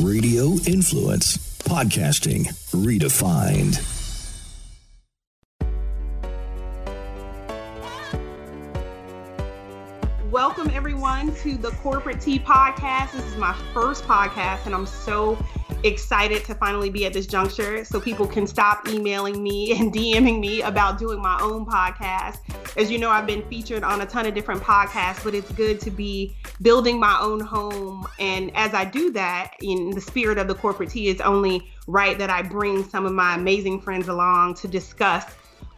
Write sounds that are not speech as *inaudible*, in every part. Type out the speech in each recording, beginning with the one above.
Radio Influence. Podcasting redefined. Welcome, everyone, to the Corporate Tea Podcast. This is my first podcast, and I'm so excited to finally be at this juncture so people can stop emailing me *laughs* and DMing me about doing my own podcast. As you know, I've been featured on a ton of different podcasts, but it's good to be building my own home. And as I do that, in the spirit of the corporate tea, it's only right that I bring some of my amazing friends along to discuss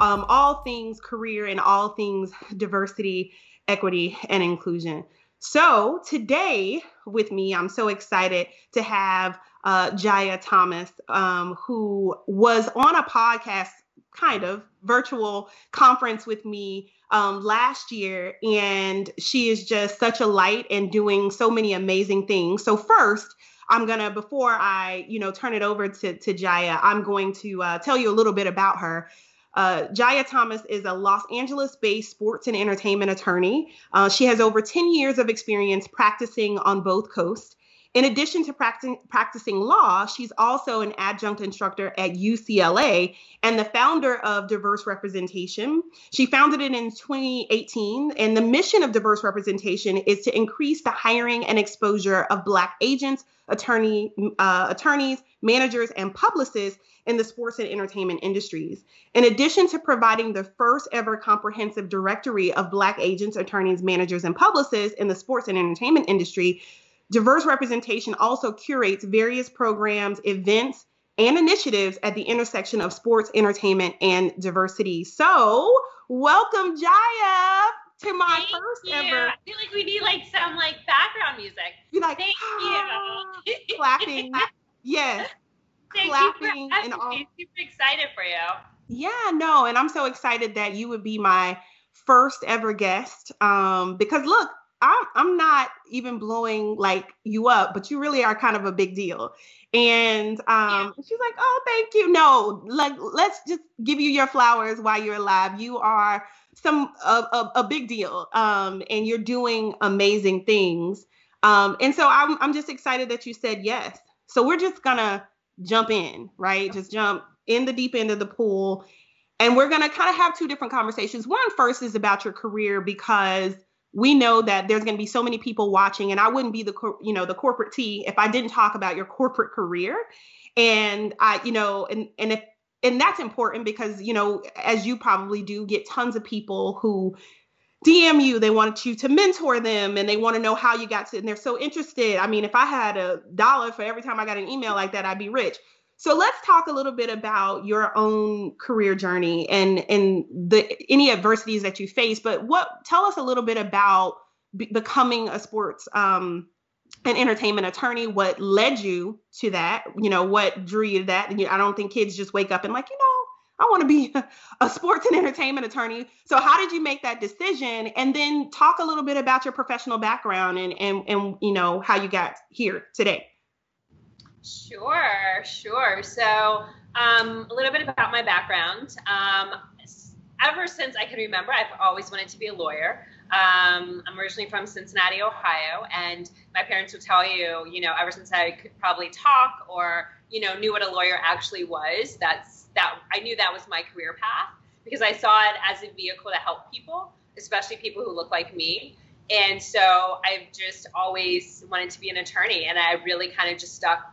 um, all things career and all things diversity, equity, and inclusion. So today with me, I'm so excited to have uh, Jaia Thomas, um, who was on a podcast, kind of virtual conference with me um, last year. And she is just such a light and doing so many amazing things. So, first, I'm gonna before I, you know, turn it over to to Jaia, I'm going to uh, tell you a little bit about her. Uh, Jaia Thomas is a Los Angeles based sports and entertainment attorney. Uh, she has over 10 years of experience practicing on both coasts. In addition to practicing, practicing law, she's also an adjunct instructor at UCLA and the founder of Diverse Representation. She founded it in 2018, and the mission of Diverse Representation is to increase the hiring and exposure of Black agents, attorney, uh, attorneys, managers, and publicists in the sports and entertainment industries. In addition to providing the first ever comprehensive directory of Black agents, attorneys, managers, and publicists in the sports and entertainment industry, Diverse representation also curates various programs, events, and initiatives at the intersection of sports, entertainment, and diversity. So, welcome, Jaia, to my Thank first you. ever. I feel like we need like some like background music. Be like, Thank "Ah," you. *gasps* clapping. *laughs* Yes. Thank clapping you for and all. me. Super excited for you. Yeah, no, and I'm so excited that you would be my first ever guest. Um, because look, I'm I'm not even blowing like you up, but you really are kind of a big deal. And um, she's like, "Oh, thank you." No, like let's just give you your flowers while you're alive. You are some a, a, a big deal, um, and you're doing amazing things. Um, and so I'm I'm just excited that you said yes. So we're just gonna jump in, right? Just jump in the deep end of the pool. And we're going to kind of have two different conversations. One first is about your career because we know that there's going to be so many people watching and I wouldn't be the you know the corporate Tea if I didn't talk about your corporate career. And I you know and and if and that's important because you know as you probably do get tons of people who DM you, they want you to mentor them and they want to know how you got to, and they're so interested. I mean, if I had a dollar for every time I got an email like that, I'd be rich. So let's talk a little bit about your own career journey and and the any adversities that you face. But what tell us a little bit about be, becoming a sports um, an entertainment attorney. What led you to that? You know, what drew you to that? And you, I don't think kids just wake up and like, you know, I want to be *laughs* a sports and entertainment attorney. So how did you make that decision? And then talk a little bit about your professional background and and and you know how you got here today. Sure, sure. So, um, a little bit about my background. Um, ever since I can remember, I've always wanted to be a lawyer. Um, I'm originally from Cincinnati, Ohio, and my parents would tell you, you know, ever since I could probably talk or, you know, knew what a lawyer actually was, that's that I knew that was my career path because I saw it as a vehicle to help people, especially people who look like me. And so I've just always wanted to be an attorney, and I really kind of just stuck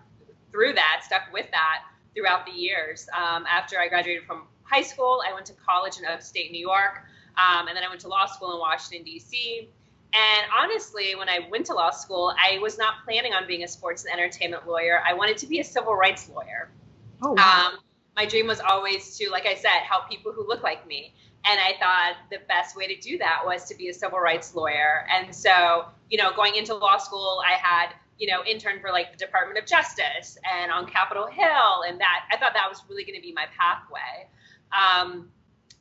through that, stuck with that throughout the years. Um, after I graduated from high school, I went to college in upstate New York, um, and then I went to law school in Washington, D.C. And honestly, when I went to law school, I was not planning on being a sports and entertainment lawyer. I wanted to be a civil rights lawyer. Oh, wow. Um, my dream was always to, like I said, help people who look like me. And I thought the best way to do that was to be a civil rights lawyer. And so, you know, going into law school, I had you know, intern for like the Department of Justice and on Capitol Hill, and that I thought that was really going to be my pathway. Um,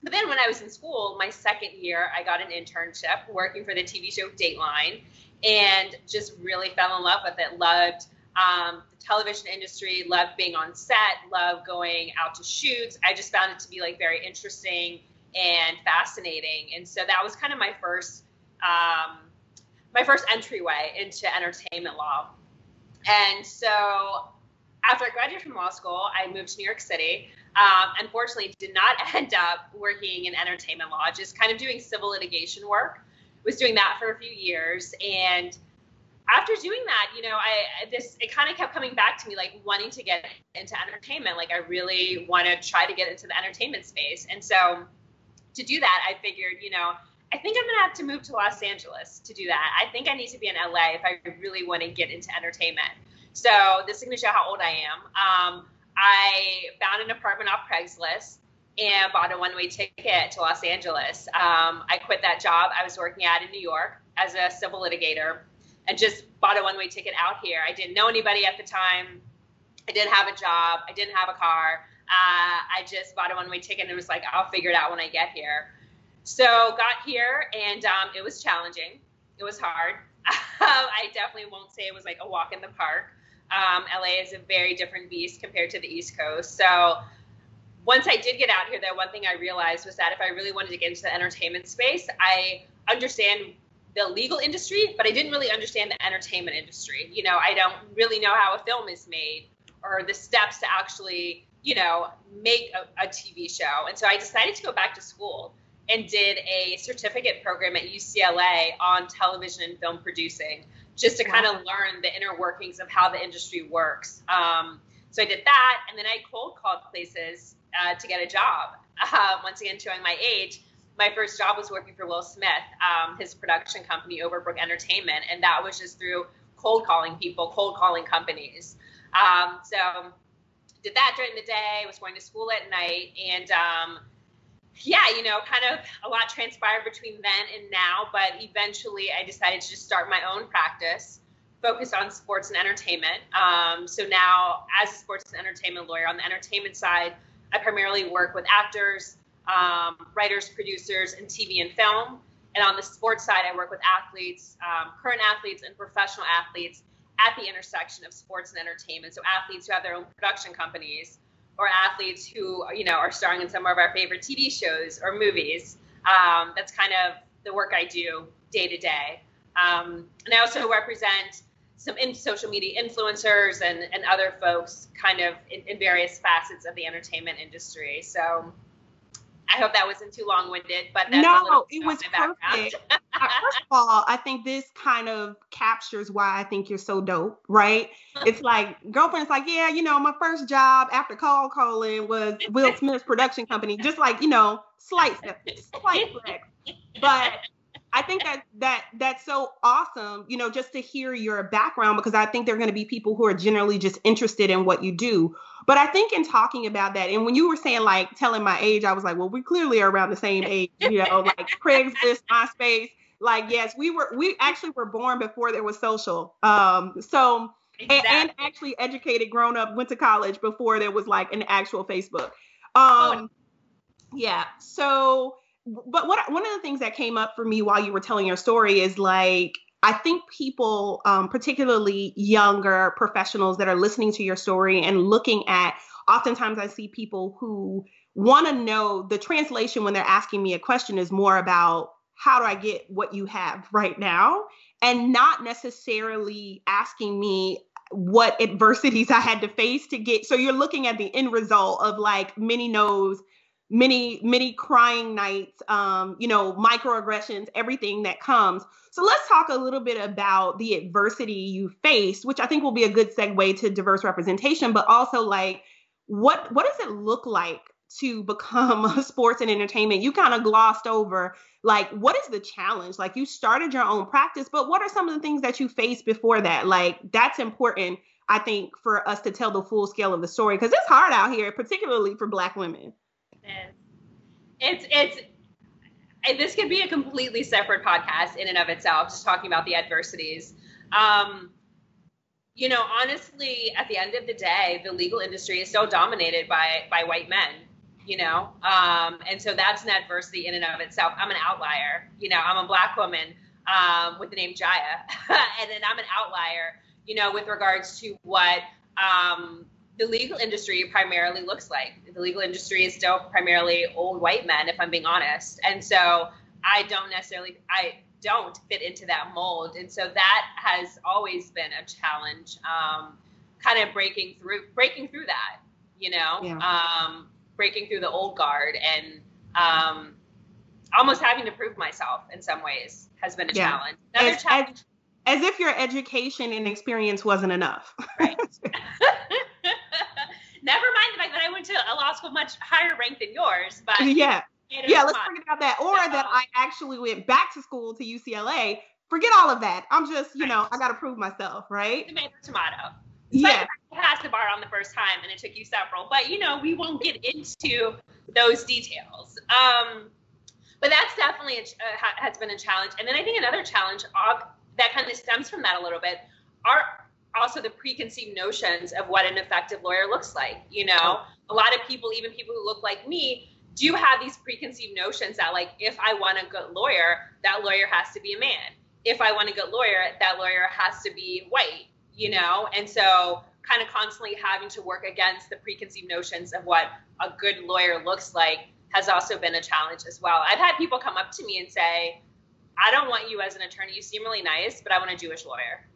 but then when I was in school, my second year, I got an internship working for the TV show Dateline, and just really fell in love with it. Loved um, the television industry, loved being on set, loved going out to shoots. I just found it to be like very interesting and fascinating, and so that was kind of my first. Um, my first entryway into entertainment law. And so after I graduated from law school, I moved to New York City. Um, unfortunately, did not *laughs* end up working in entertainment law, just kind of doing civil litigation work. Was doing that for a few years, and after doing that, you know, I this it kind of kept coming back to me, like wanting to get into entertainment. Like I really want to try to get into the entertainment space, and so to do that, I figured, you know, I think I'm gonna have to move to Los Angeles to do that. I think I need to be in LA if I really want to get into entertainment. So this is gonna show how old I am. Um, I found an apartment off Craigslist and bought a one-way ticket to Los Angeles. Um, I quit that job I was working at in New York as a civil litigator and just bought a one-way ticket out here. I didn't know anybody at the time. I didn't have a job. I didn't have a car. Uh, I just bought a one-way ticket and was like, I'll figure it out when I get here. So got here and um, it was challenging. It was hard. *laughs* I definitely won't say it was like a walk in the park. Um, LA is a very different beast compared to the East Coast. So once I did get out here, though, one thing I realized was that if I really wanted to get into the entertainment space, I understand the legal industry, but I didn't really understand the entertainment industry. You know, I don't really know how a film is made or the steps to actually, you know, make a, a TV show. And so I decided to go back to school and did a certificate program at UCLA on television and film producing just to kind of learn the inner workings of how the industry works. Um, so I did that, and then I cold called places uh, to get a job. Uh, once again, showing my age, my first job was working for Will Smith, um, his production company, Overbrook Entertainment, and that was just through cold calling people, cold calling companies. Um, so did that during the day. Was going to school at night, and um, yeah, you know, kind of a lot transpired between then and now, but eventually I decided to just start my own practice focused on sports and entertainment. Um, so now, as a sports and entertainment lawyer, on the entertainment side, I primarily work with actors, um, writers, producers, and TV and film. And on the sports side, I work with athletes, um, current athletes, and professional athletes at the intersection of sports and entertainment. So, athletes who have their own production companies or athletes who you know are starring in some of our favorite TV shows or movies. Um, that's kind of the work I do day to day. Um, and I also represent some in social media influencers and, and other folks kind of in, in various facets of the entertainment industry. So I hope that wasn't too long winded, but no, it was perfect. *laughs* First of all, I think this kind of captures why I think you're so dope, right? It's like girlfriend's like, yeah, you know, my first job after call calling was Will Smith's production company, just like you know, slight step, slight flex, but I think that that that's so awesome, you know, just to hear your background because I think there are going to be people who are generally just interested in what you do. But I think in talking about that, and when you were saying like telling my age, I was like, well, we clearly are around the same age, you know, *laughs* like Craigslist, MySpace. Like, yes, we were we actually were born before there was social. Um, so exactly. and, and, actually educated, grown up, went to college before there was like an actual Facebook. Um, oh. yeah. So but what one of the things that came up for me while you were telling your story is like I think people, um, particularly younger professionals that are listening to your story and looking at, oftentimes I see people who want to know the translation when they're asking me a question is more about how do I get what you have right now and not necessarily asking me what adversities I had to face to get. So you're looking at the end result of like many no's many many crying nights um you know microaggressions everything that comes. So let's talk a little bit about the adversity you faced which i think will be a good segue to diverse representation but also like what what does it look like to become a *laughs* sports and entertainment? You kind of glossed over like what is the challenge? Like you started your own practice but what are some of the things that you faced before that? Like that's important i think for us to tell the full scale of the story because it's hard out here particularly for black women it's it's and this could be a completely separate podcast in and of itself, just talking about the adversities. Um, you know, honestly, at the end of the day, the legal industry is so dominated by by white men. You know, um, and so that's an adversity in and of itself. I'm an outlier. You know, I'm a black woman um, with the name Jaia, *laughs* and then I'm an outlier. You know, with regards to what um, the legal industry primarily looks like. The legal industry is still primarily old white men, if I'm being honest. And so I don't necessarily, I don't fit into that mold. And so that has always been a challenge, um, kind of breaking through, breaking through that, you know, yeah. um, breaking through the old guard and um, almost having to prove myself in some ways has been a yeah. challenge. Another as, challenge. As, as if your education and experience wasn't enough. right. *laughs* Never mind the fact that I went to a law school much higher ranked than yours, but *laughs* yeah, yeah, let's forget about that. Or so, that I actually went back to school to UCLA. Forget all of that. I'm just, you right. know, I got to prove myself, right? Tomato, tomato. Yeah. Passed the bar on the first time, and it took you several. But you know, we won't get into those details. Um, but that's definitely a, uh, has been a challenge. And then I think another challenge uh, that kind of stems from that a little bit are also the preconceived notions of what an effective lawyer looks like. You know, a lot of people, even people who look like me, do have these preconceived notions that like if I want a good lawyer, that lawyer has to be a man. If I want a good lawyer, that lawyer has to be white, you know? And so kind of constantly having to work against the preconceived notions of what a good lawyer looks like has also been a challenge as well. I've had people come up to me and say, I don't want you as an attorney. You seem really nice, but I want a Jewish lawyer.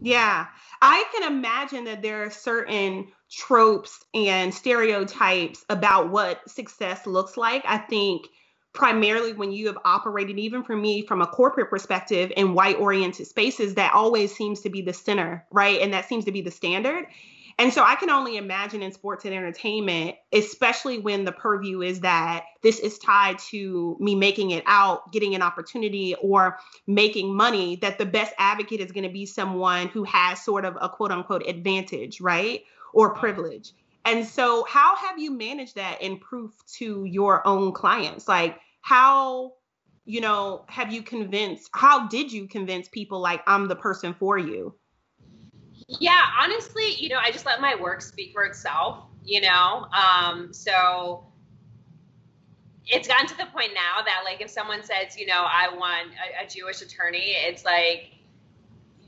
Yeah. I can imagine that there are certain tropes and stereotypes about what success looks like. I think primarily when you have operated, even for me from a corporate perspective in white oriented spaces, that always seems to be the center, right? And that seems to be the standard. And so I can only imagine in sports and entertainment, especially when the purview is that this is tied to me making it out, getting an opportunity, or making money, that the best advocate is going to be someone who has sort of a quote unquote advantage, right? Or privilege. And so, how have you managed that in proof to your own clients? Like, how, you know, have you convinced, how did you convince people like I'm the person for you? Yeah, honestly, you know, I just let my work speak for itself, you know? Um, so it's gotten to the point now that, like, if someone says, you know, I want a, a Jewish attorney, it's like,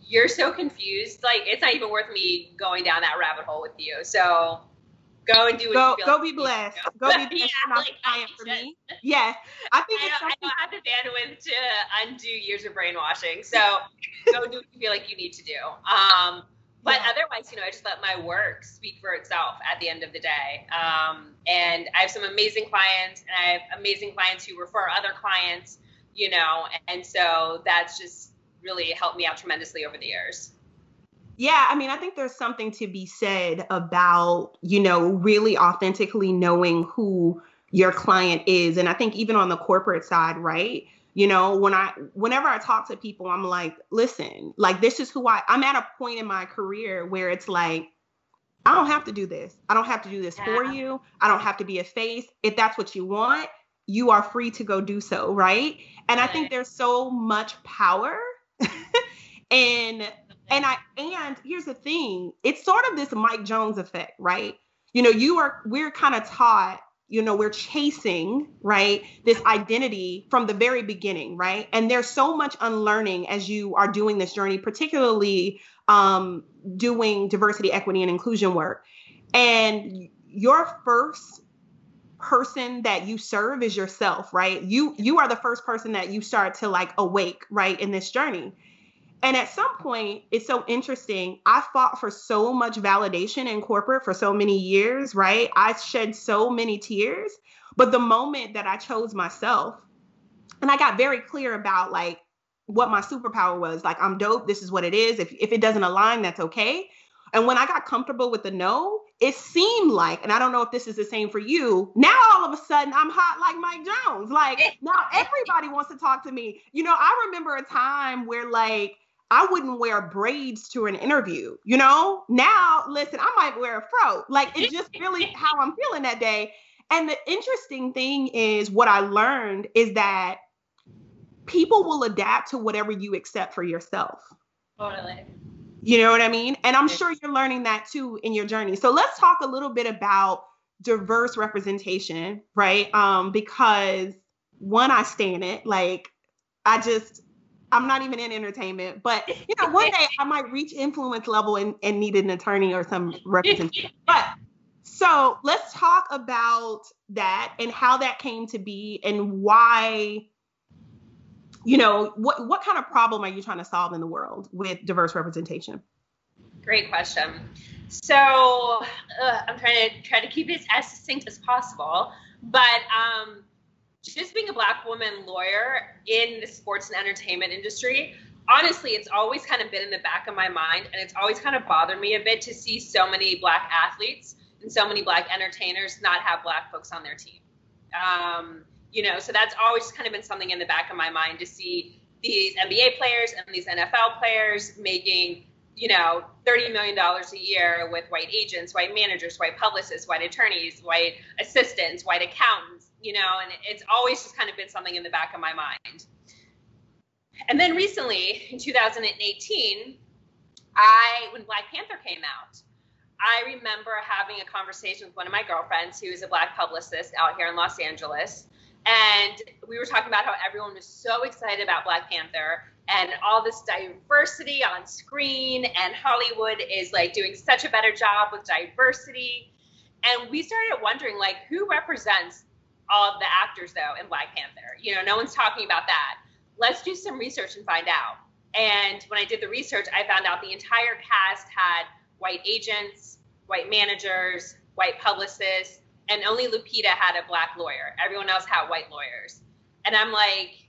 you're so confused. Like, it's not even worth me going down that rabbit hole with you. So go and do what go, you Go be blessed. Go be blessed. yeah, like, client for me. Yes. I think I don't, I don't have the bandwidth to undo years of brainwashing. So *laughs* go do what you feel like you need to do. Um, but yeah. otherwise, you know, I just let my work speak for itself at the end of the day. Um, and I have some amazing clients, and I have amazing clients who refer other clients, you know, and so that's just really helped me out tremendously over the years. Yeah, I mean, I think there's something to be said about, you know, really authentically knowing who your client is. And I think even on the corporate side, right? You know when i whenever i talk to people i'm like listen like this is who i i'm at a point in my career where it's like i don't have to do this. I don't have to do this yeah. for you. I don't have to be a face. If that's what you want you are free to go do so right? And i think there's so much power *laughs* and and i and here's the thing it's sort of this mike jones effect right? You know you are we're kind of taught you know we're chasing right this identity from the very beginning right? And there's so much unlearning as you are doing this journey particularly um, doing diversity equity and inclusion work. And your first person that you serve is yourself right? You you are the first person that you start to like awake right in this journey and at some point, it's so interesting. I fought for so much validation in corporate for so many years, right? I shed so many tears. But the moment that I chose myself, and I got very clear about like what my superpower was like, I'm dope. This is what it is. If, if it doesn't align, that's okay. And when I got comfortable with the no, it seemed like, and I don't know if this is the same for you, now all of a sudden I'm hot like Mike Jones. Like now everybody wants to talk to me. You know, I remember a time where like I wouldn't wear braids to an interview, you know? Now, listen, I might wear a fro. Like it's just really *laughs* how I'm feeling that day. And the interesting thing is what I learned is that people will adapt to whatever you accept for yourself. Totally. You know what I mean? And I'm sure you're learning that too in your journey. So let's talk a little bit about diverse representation, right? Um, because one, I stand it. Like I just I'm not even in entertainment, but you know, one day I might reach influence level and, and need an attorney or some representation. *laughs* But so let's talk about that and how that came to be and why you know, what what kind of problem are you trying to solve in the world with diverse representation? Great question. So uh, I'm trying to try to keep it as succinct as possible, but um, just being a black woman lawyer in the sports and entertainment industry, honestly, it's always kind of been in the back of my mind, and it's always kind of bothered me a bit to see so many black athletes and so many black entertainers not have black folks on their team. Um, you know, so that's always kind of been something in the back of my mind to see these NBA players and these NFL players making, you know, $30 million a year with white agents, white managers, white publicists, white attorneys, white assistants, white accountants, you know, and it's always just kind of been something in the back of my mind. And then recently, in 2018, I, when Black Panther came out, I remember having a conversation with one of my girlfriends who is a black publicist out here in Los Angeles. And we were talking about how everyone was so excited about Black Panther and all this diversity on screen, and Hollywood is like doing such a better job with diversity. And we started wondering, like, who represents all of the actors though in Black Panther? You know, no one's talking about that. Let's do some research and find out. And when I did the research, I found out the entire cast had white agents, white managers, white publicists, and only Lupita had a black lawyer. Everyone else had white lawyers. And I'm like,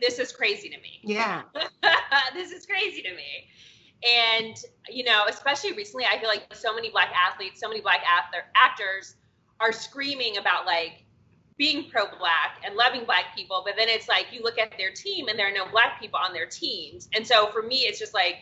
this is crazy to me. Yeah. *laughs* this is crazy to me. And, you know, especially recently, I feel like so many black athletes, so many black actors are screaming about like being pro black and loving black people. But then it's like you look at their team and there are no black people on their teams. And so for me, it's just like,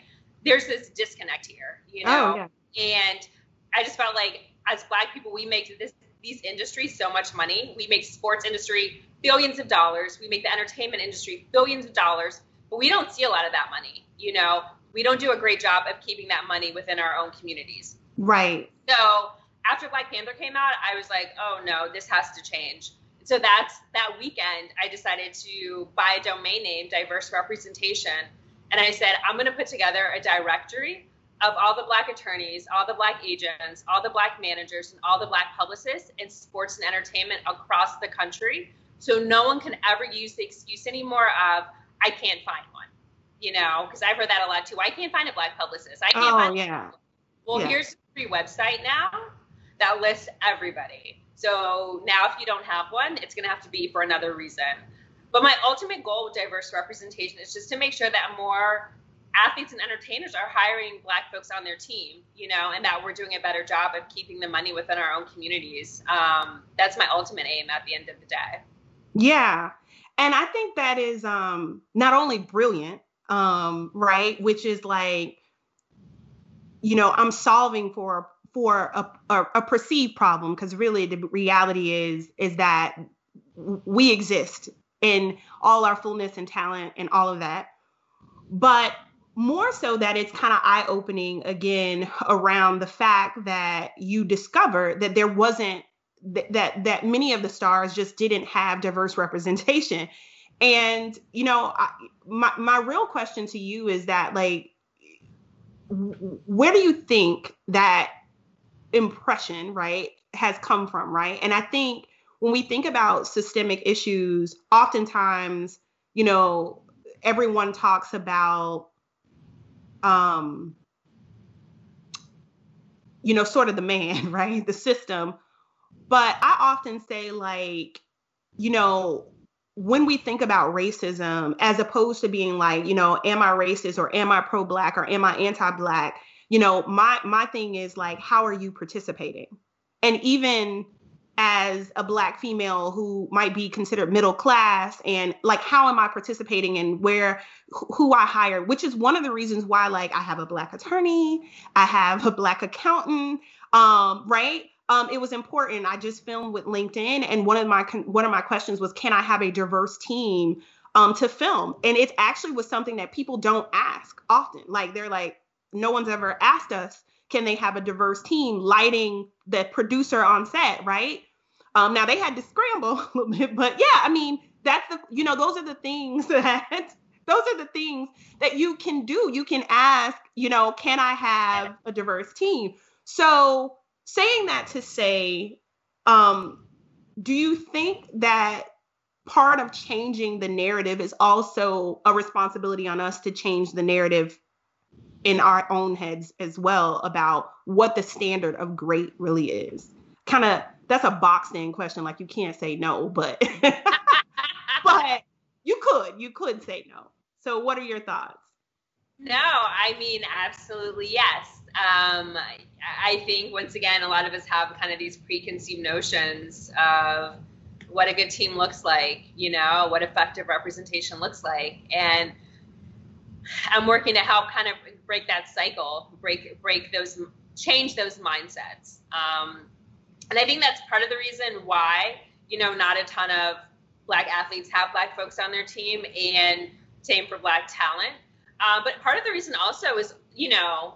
there's this disconnect here, you oh, know? Oh, yeah. And I just felt like as black people, we make this these industries so much money. We make sports industry billions of dollars. We make the entertainment industry billions of dollars, but we don't see a lot of that money. You know, we don't do a great job of keeping that money within our own communities. Right. So after Black Panther came out, I was like, oh no, this has to change. So that's that weekend. I decided to buy a domain name, diverse representation, and I said, I'm going to put together a directory of all the black attorneys, all the black agents, all the black managers, and all the black publicists in sports and entertainment across the country. So no one can ever use the excuse anymore of, I can't find one. You know, because I've heard that a lot too. I can't find a black publicist. I can't oh, find yeah. Well, yeah. here's a free website now that lists everybody. So now if you don't have one, it's going to have to be for another reason. But my ultimate goal with diverse representation is just to make sure that more athletes and entertainers are hiring black folks on their team, you know, and that we're doing a better job of keeping the money within our own communities. Um, that's my ultimate aim at the end of the day. Yeah. And I think that is um, not only brilliant, um, right, which is like, you know, I'm solving for for a, a, a perceived problem because really the reality is is that we exist in all our fullness and talent and all of that. But more so that it's kind of eye opening again around the fact that you discover that there wasn't th- that that many of the stars just didn't have diverse representation. And you know, I, my my real question to you is that like where do you think that impression, right, has come from, right? And I think when we think about systemic issues, oftentimes, you know, everyone talks about um you know, sort of the man, *laughs* right? The system. But I often say like, you know, when we think about racism as opposed to being like, you know, am I racist or am I pro black or am I anti black? You know, my my thing is like how are you participating? And even as a black female who might be considered middle class and like how am i participating and where who i hire which is one of the reasons why like i have a black attorney i have a black accountant um right um, it was important. I just filmed with LinkedIn, and one of my one of my questions was, "Can I have a diverse team um, to film?" And it actually was something that people don't ask often. Like they're like, "No one's ever asked us, can they have a diverse team lighting the producer on set, right?" Um, now they had to scramble *laughs* a little bit, but yeah, I mean, that's the, you know, those are the things *laughs* that, those are the things that you can do. You can ask, you know, can I have a diverse team? So saying that to say, um, do you think that part of changing the narrative is also a responsibility on us to change the narrative in our own heads as well about what the standard of great really is. Kind of that's a boxed in question like you can't say no, but *laughs* but you could you could say no. So what are your thoughts? No, I mean absolutely yes. Um, I think once again a lot of us have kind of these preconceived notions of what a good team looks like, you know, what effective representation looks like. And I'm working to help kind of break that cycle, break break those change those mindsets. Um, and I think that's part of the reason why, you know, not a ton of black athletes have black folks on their team and same for black talent. Uh, but part of the reason also is, you know,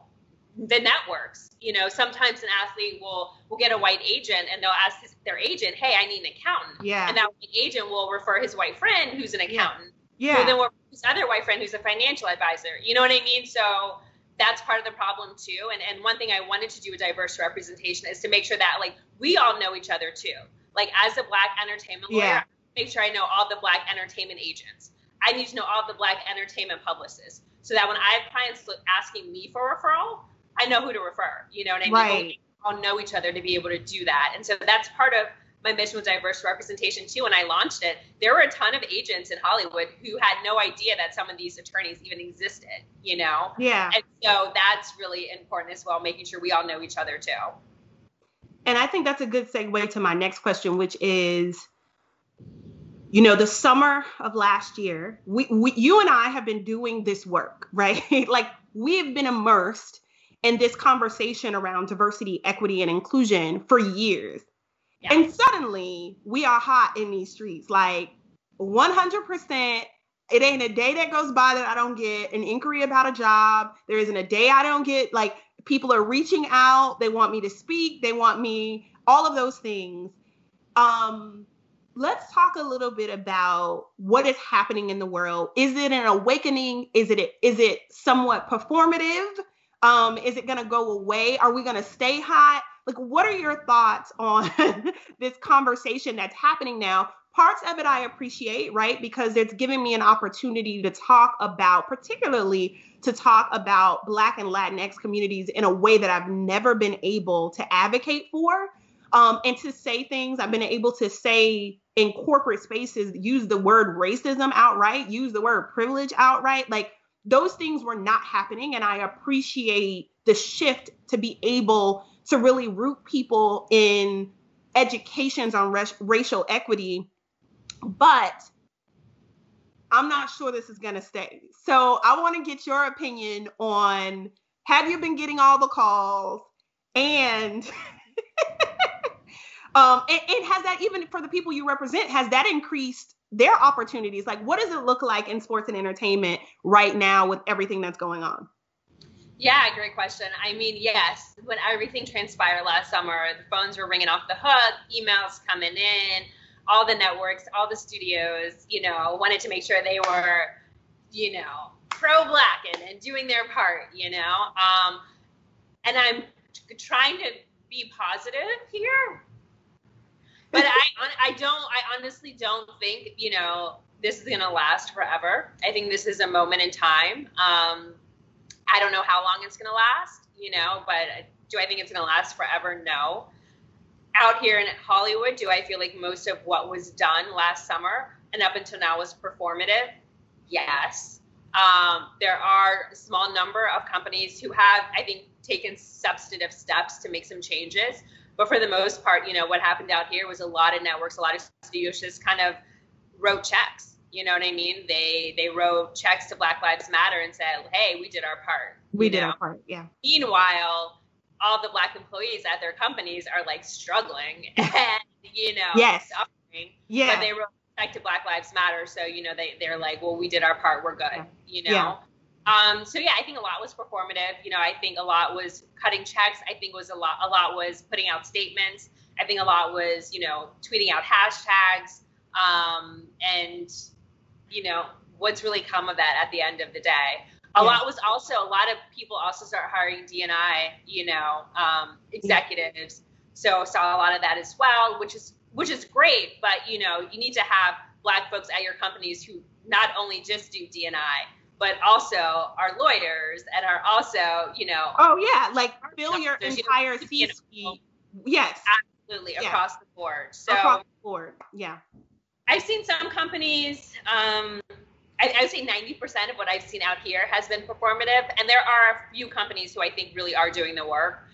the networks. You know, sometimes an athlete will will get a white agent and they'll ask their agent, "Hey, I need an accountant." Yeah. And that agent will refer his white friend, who's an accountant. Yeah. Who then will his other white friend, who's a financial advisor. You know what I mean? So that's part of the problem too. And and one thing I wanted to do with diverse representation is to make sure that like we all know each other too. Like as a black entertainment lawyer, Yeah. make sure I know all the black entertainment agents. I need to know all the black entertainment publicists so that when I have clients asking me for a referral, I know who to refer. You know what I mean? Right. We all know each other to be able to do that. And so that's part of my mission with diverse representation too. When I launched it, there were a ton of agents in Hollywood who had no idea that some of these attorneys even existed, you know? Yeah. And so that's really important as well, making sure we all know each other too. And I think that's a good segue to my next question, which is, you know, the summer of last year, we, we you and I have been doing this work, *laughs* right? like we have been immersed in this conversation around diversity, equity, and inclusion for years. Yeah. And suddenly we are hot in these streets, like 100%. It ain't a day that goes by that I don't get an inquiry about a job. There isn't a day I don't get like people are reaching out. They want me to speak. They want me, all of those things. Um, let's talk a little bit about what is happening in the world. Is it an awakening? Is it is it somewhat performative? Um, is it going to go away? Are we going to stay hot? Like, what are your thoughts on *laughs* this conversation that's happening now? Parts of it I appreciate, right? Because it's giving me an opportunity to talk about, particularly to talk about Black and Latinx communities in a way that I've never been able to advocate for. Um, and to say things I've been able to say in corporate spaces, use the word racism outright, use the word privilege outright. Like those things were not happening. And I appreciate the shift to be able to really root people in educations on rac- racial equity. But I'm not sure this is going to stay. So I want to get your opinion on have you been getting all the calls? And *laughs* um, and, and has that even for the people you represent, has that increased their opportunities? Like, what does it look like in sports and entertainment right now with everything that's going on? Yeah, great question. I mean, yes, when everything transpired last summer, the phones were ringing off the hook, emails coming in, all the networks, all the studios, you know, wanted to make sure they were, you know, pro black and, and doing their part, you know. Um, and I'm trying to be positive here, but I, *laughs* I don't, I honestly don't think, you know, this is going to last forever. I think this is a moment in time. Um, I don't know how long it's going to last, you know, but do I think it's going to last forever? No. Out here in Hollywood, do I feel like most of what was done last summer and up until now was performative? Yes. Um, there are a small number of companies who have, I think, taken substantive steps to make some changes. But for the most part, you know, what happened out here was a lot of networks, a lot of studios just kind of wrote checks. You know what I mean? They they wrote checks to Black Lives Matter and said, "Hey, we did our part." We did know? our part, yeah. Meanwhile, all the black employees at their companies are like struggling *laughs* and you know *laughs* Yes. suffering. Yeah. But they wrote back to Black Lives Matter, so you know they they're like, well, we did our part, we're good. Yeah. You know. Yeah. Um, so yeah, I think a lot was performative. You know, I think a lot was cutting checks. I think was a lot. A lot was putting out statements. I think a lot was you know tweeting out hashtags. Um, and you know what's really come of that at the end of the day. A Yeah. lot was also a lot of people also start hiring DNI. You know, um, executives. So saw a lot of that as well, which is which is great. But you know, you need to have black folks at your companies who not only just do D&I, but also are lawyers and are also, you know. Oh yeah, like fill your entire C-suite. Yes. Absolutely, across the board. So across the board, yeah. I've seen some companies. Um, I, I would say 90% of what I've seen out here has been performative, and there are a few companies who I think really are doing the work.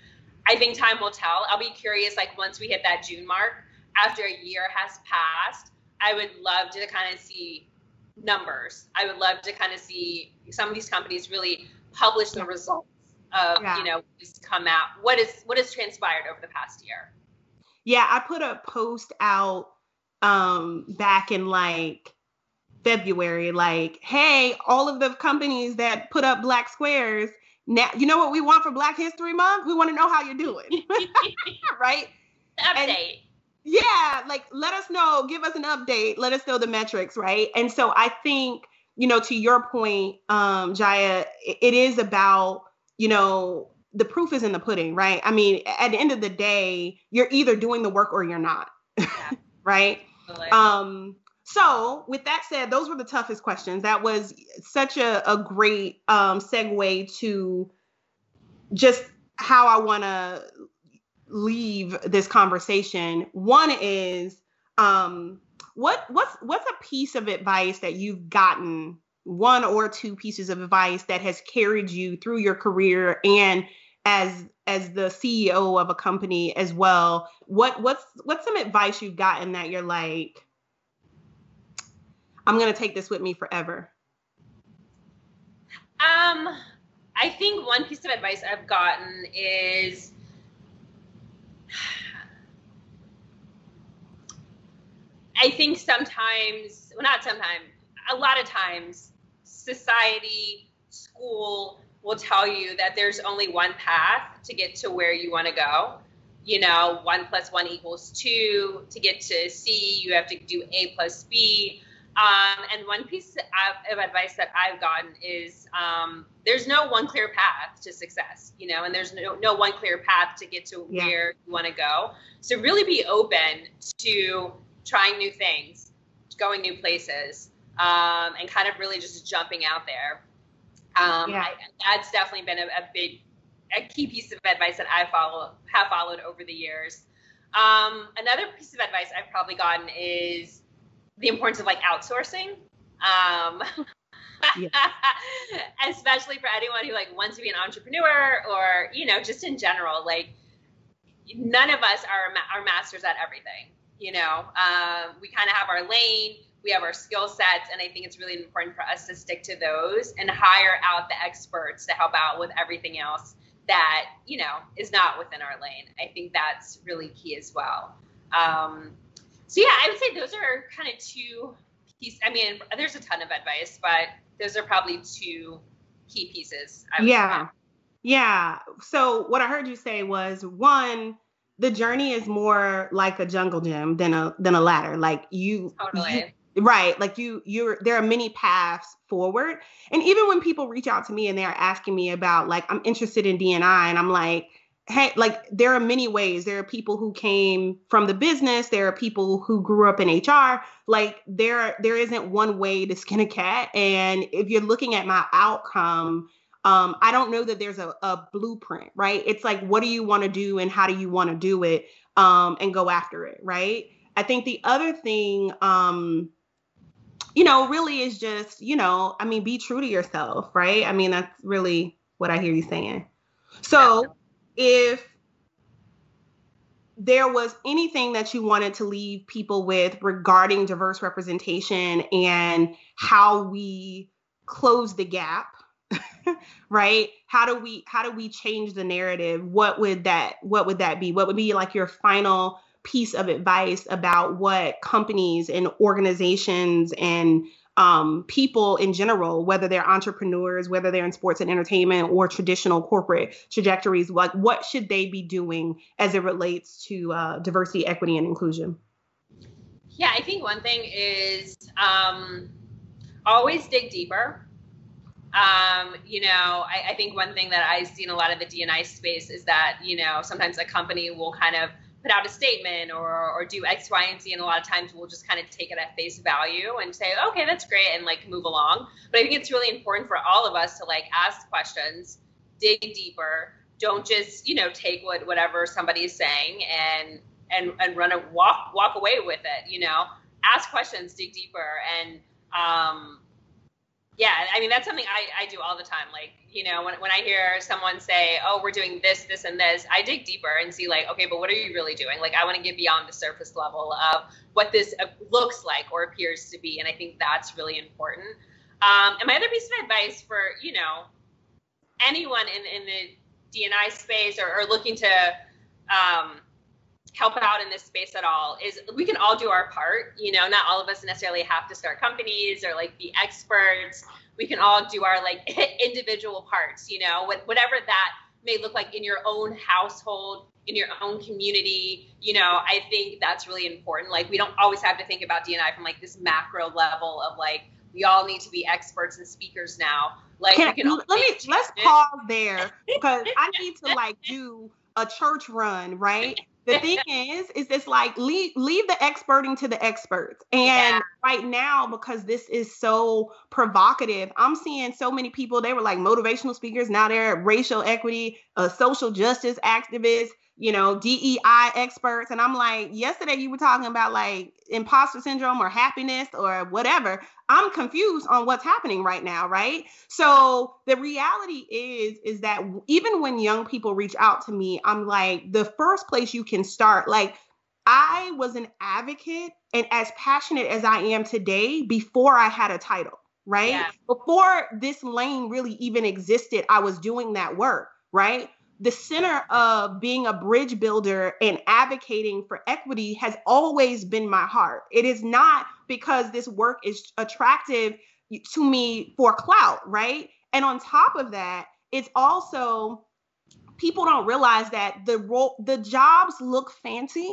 I think time will tell. I'll be curious, like once we hit that June mark, after a year has passed, I would love to kind of see numbers. I would love to kind of see some of these companies really publish the results of yeah. you know what's come out. What is what has transpired over the past year? Yeah, I put a post out um back in like February, like, hey, all of the companies that put up black squares, now you know what we want for Black History Month? We want to know how you're doing. *laughs* right? Update. And, yeah, like let us know, give us an update, let us know the metrics, right? And so I think, you know, to your point, um, Jaia, it is about, you know, the proof is in the pudding, right? I mean, at the end of the day, you're either doing the work or you're not. Yeah. *laughs* right? Um, so with that said, those were the toughest questions. That was such a, a great um, segue to just how I want to leave this conversation. One is um, what what's what's a piece of advice that you've gotten, one or two pieces of advice that has carried you through your career and as as the CEO of a company as well. What what's what's some advice you've gotten that you're like, I'm gonna take this with me forever? Um, I think one piece of advice I've gotten is I think sometimes, well, not sometimes, a lot of times, society, school will tell you that there's only one path to get to where you want to go. You know, one plus one equals two. To get to C, you have to do A plus B. Um, and one piece of, advice that I've gotten is um, there's no one clear path to success, you know, and there's no, no one clear path to get to yeah. where you want to go. So really be open to trying new things, going new places, um, and kind of really just jumping out there. Um, yeah. I, that's definitely been a, a, big, a key piece of advice that I follow have followed over the years. Um, another piece of advice I've probably gotten is the importance of like outsourcing. Um, yeah. *laughs* especially for anyone who like wants to be an entrepreneur or you know just in general like none of us are are masters at everything you know um, we kind of have our lane we have our skill sets and i think it's really important for us to stick to those and hire out the experts to help out with everything else that you know is not within our lane. I think that's really key as well. Um, so yeah i would say those are kind of two pieces i mean there's a ton of advice but those are probably two key pieces yeah. yeah. So what i heard you say was one the journey is more like a jungle gym than a than a ladder. Like you, totally. Right. Like you, you're there are many paths forward. And even when people reach out to me and they're asking me about like I'm interested in D&I and I'm like, hey, like there are many ways. There are people who came from the business. There are people who grew up in HR. Like there, there isn't one way to skin a cat. And if you're looking at my outcome um, I don't know that there's a, a blueprint, right? It's like, what do you want to do and how do you want to do it um, and go after it, right? I think the other thing, um, you know, really is just, you know, I mean, be true to yourself, right? I mean, that's really what I hear you saying. So if there was anything that you wanted to leave people with regarding diverse representation and how we close the gap *laughs* right how do we how do we change the narrative what would that what would that be what would be like your final piece of advice about what companies and organizations and um, people in general, whether they're entrepreneurs, whether they're in sports and entertainment or traditional corporate trajectories, like what should they be doing as it relates to uh, diversity, equity, and inclusion? Yeah, I think one thing is um, always dig deeper. Um, you know, I, I, think one thing that I see in a lot of the D&I space is that, you know, sometimes a company will kind of put out a statement or, or do X, Y, and Z. And a lot of times we'll just kind of take it at face value and say, okay, that's great, and like move along. But I think it's really important for all of us to like ask questions, dig deeper. Don't just, you know, take what whatever somebody's saying and and and run a walk walk away with it. You know, ask questions, dig deeper, and um, yeah, I mean that's something I, I do all the time. Like, you know, when, when I hear someone say, "Oh, we're doing this, this, and this," I dig deeper and see like, okay, but what are you really doing? Like, I want to get beyond the surface level of what this uh, looks like or appears to be, and I think that's really important. Um, and my other piece of advice for you know anyone in in the DNI space or, or looking to um, help out in this space at all is we can all do our part you know not all of us necessarily have to start companies or like be experts. We can all do our like *laughs* individual parts you know whatever that may look like in your own household in your own community you know i think that's really important. Like we don't always have to think about dni from like this macro level of like we all need to be experts and speakers now. Like can, can let me let's pause there because i need to like do a church run right the thing is, is it's like leave leave the experting to the experts. And yeah. right now, because this is so provocative, I'm seeing so many people. They were like motivational speakers. Now they're racial equity, uh, social justice activists you know, DEI experts. And I'm like, yesterday you were talking about like imposter syndrome or happiness or whatever. I'm confused on what's happening right now, right? So the reality is, is that even when young people reach out to me, I'm like, the first place you can start, like, I was an advocate and as passionate as I am today before I had a title, right? Yeah. Before this lane really even existed, I was doing that work, right? The center of being a bridge builder and advocating for equity has always been my heart. It is not because this work is attractive to me for clout, right? And on top of that, it's also people don't realize that the role the jobs look fancy,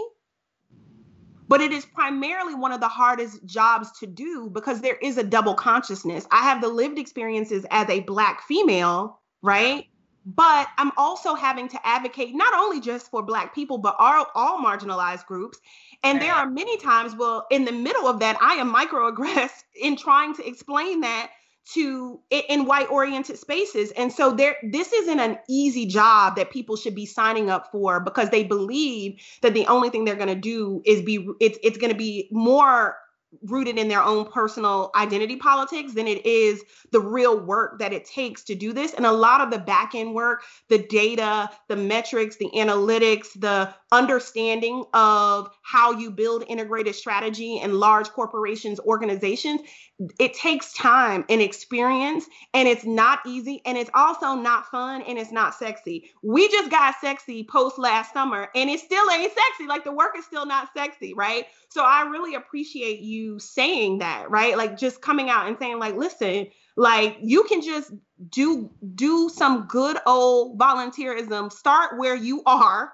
but it is primarily one of the hardest jobs to do because there is a double consciousness. I have the lived experiences as a black female, right? But I'm also having to advocate not only just for Black people, but all, all marginalized groups. And there are many times, well, in the middle of that, I am microaggressed *laughs* in trying to explain that to in white oriented spaces and so there this isn't an easy job that people should be signing up for because they believe that the only thing they're going to do is be it's it's going to be more rooted in their own personal identity politics than it is the real work that it takes to do this. And a lot of the back end work, the data, the metrics, the analytics, the understanding of how you build integrated strategy in large corporations, organizations, it takes time and experience, and it's not easy, and it's also not fun, and it's not sexy. We just got sexy post last summer, and it still ain't sexy. Like the work is still not sexy, right? So I really appreciate you saying that, right? Like just coming out and saying, like, listen, like you can just do do some good old volunteerism. Start where you are.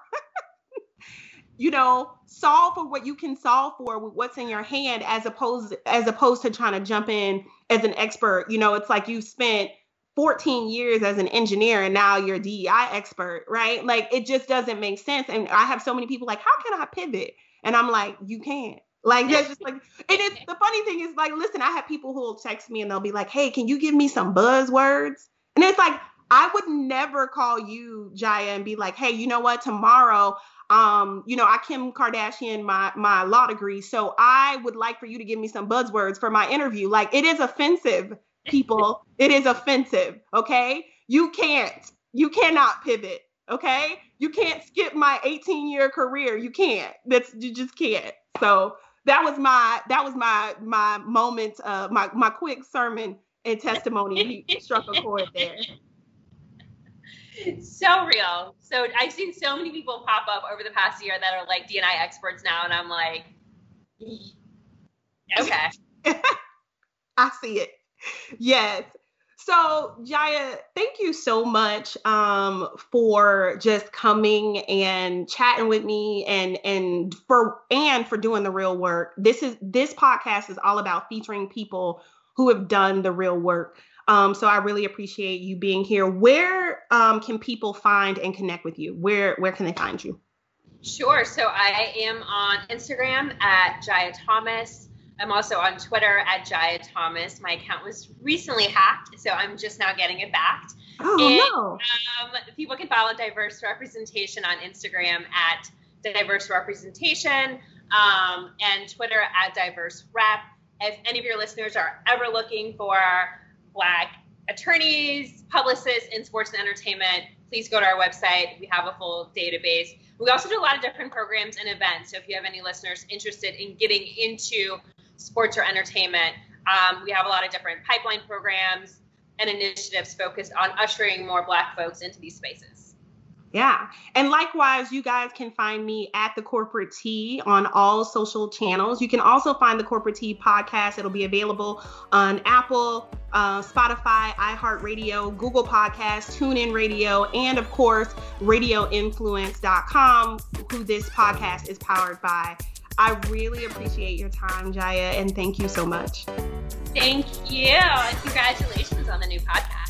*laughs* you know, solve for what you can solve for with what's in your hand as opposed as opposed to trying to jump in as an expert. You know, it's like you spent 14 years as an engineer and now you're a DEI expert, right? Like it just doesn't make sense. And I have so many people like, how can I pivot? And I'm like, you can't. Like that's just like and it's the funny thing is like, listen, I have people who will text me and they'll be like, hey, can you give me some buzzwords? And it's like, I would never call you Jaia and be like, hey, you know what? Tomorrow um, you know, I Kim Kardashian my my law degree, so I would like for you to give me some buzzwords for my interview. Like it is offensive, people. *laughs* it is offensive. Okay, you can't, you cannot pivot. Okay, you can't skip my 18 year career. You can't. That's you just can't. So that was my that was my my moment. Uh, my my quick sermon and testimony. He struck a chord there *laughs* so real. So I've seen so many people pop up over the past year that are like DNI experts now, and I'm like, okay. *laughs* I see it. Yes. So Jaia, thank you so much um, for just coming and chatting with me and and for and for doing the real work. This is this podcast is all about featuring people who have done the real work. Um, so I really appreciate you being here. Where um, can people find and connect with you? Where where can they find you? Sure. So I am on Instagram at Jaia Thomas. I'm also on Twitter at Jaia Thomas. My account was recently hacked, so I'm just now getting it back. Oh and, no! Um, people can follow diverse representation on Instagram at diverse representation um, and Twitter at diverse rep. If any of your listeners are ever looking for Black attorneys, publicists in sports and entertainment, please go to our website. We have a full database. We also do a lot of different programs and events. So if you have any listeners interested in getting into sports or entertainment, um, we have a lot of different pipeline programs and initiatives focused on ushering more Black folks into these spaces. Yeah. And likewise, you guys can find me at the Corporate Tea on all social channels. You can also find the Corporate Tea podcast. It'll be available on Apple, uh, Spotify, iHeartRadio, Google Podcasts, TuneIn Radio, and of course, RadioInfluence.com, who this podcast is powered by. I really appreciate your time, Jaia, and thank you so much. Thank you. And congratulations on the new podcast.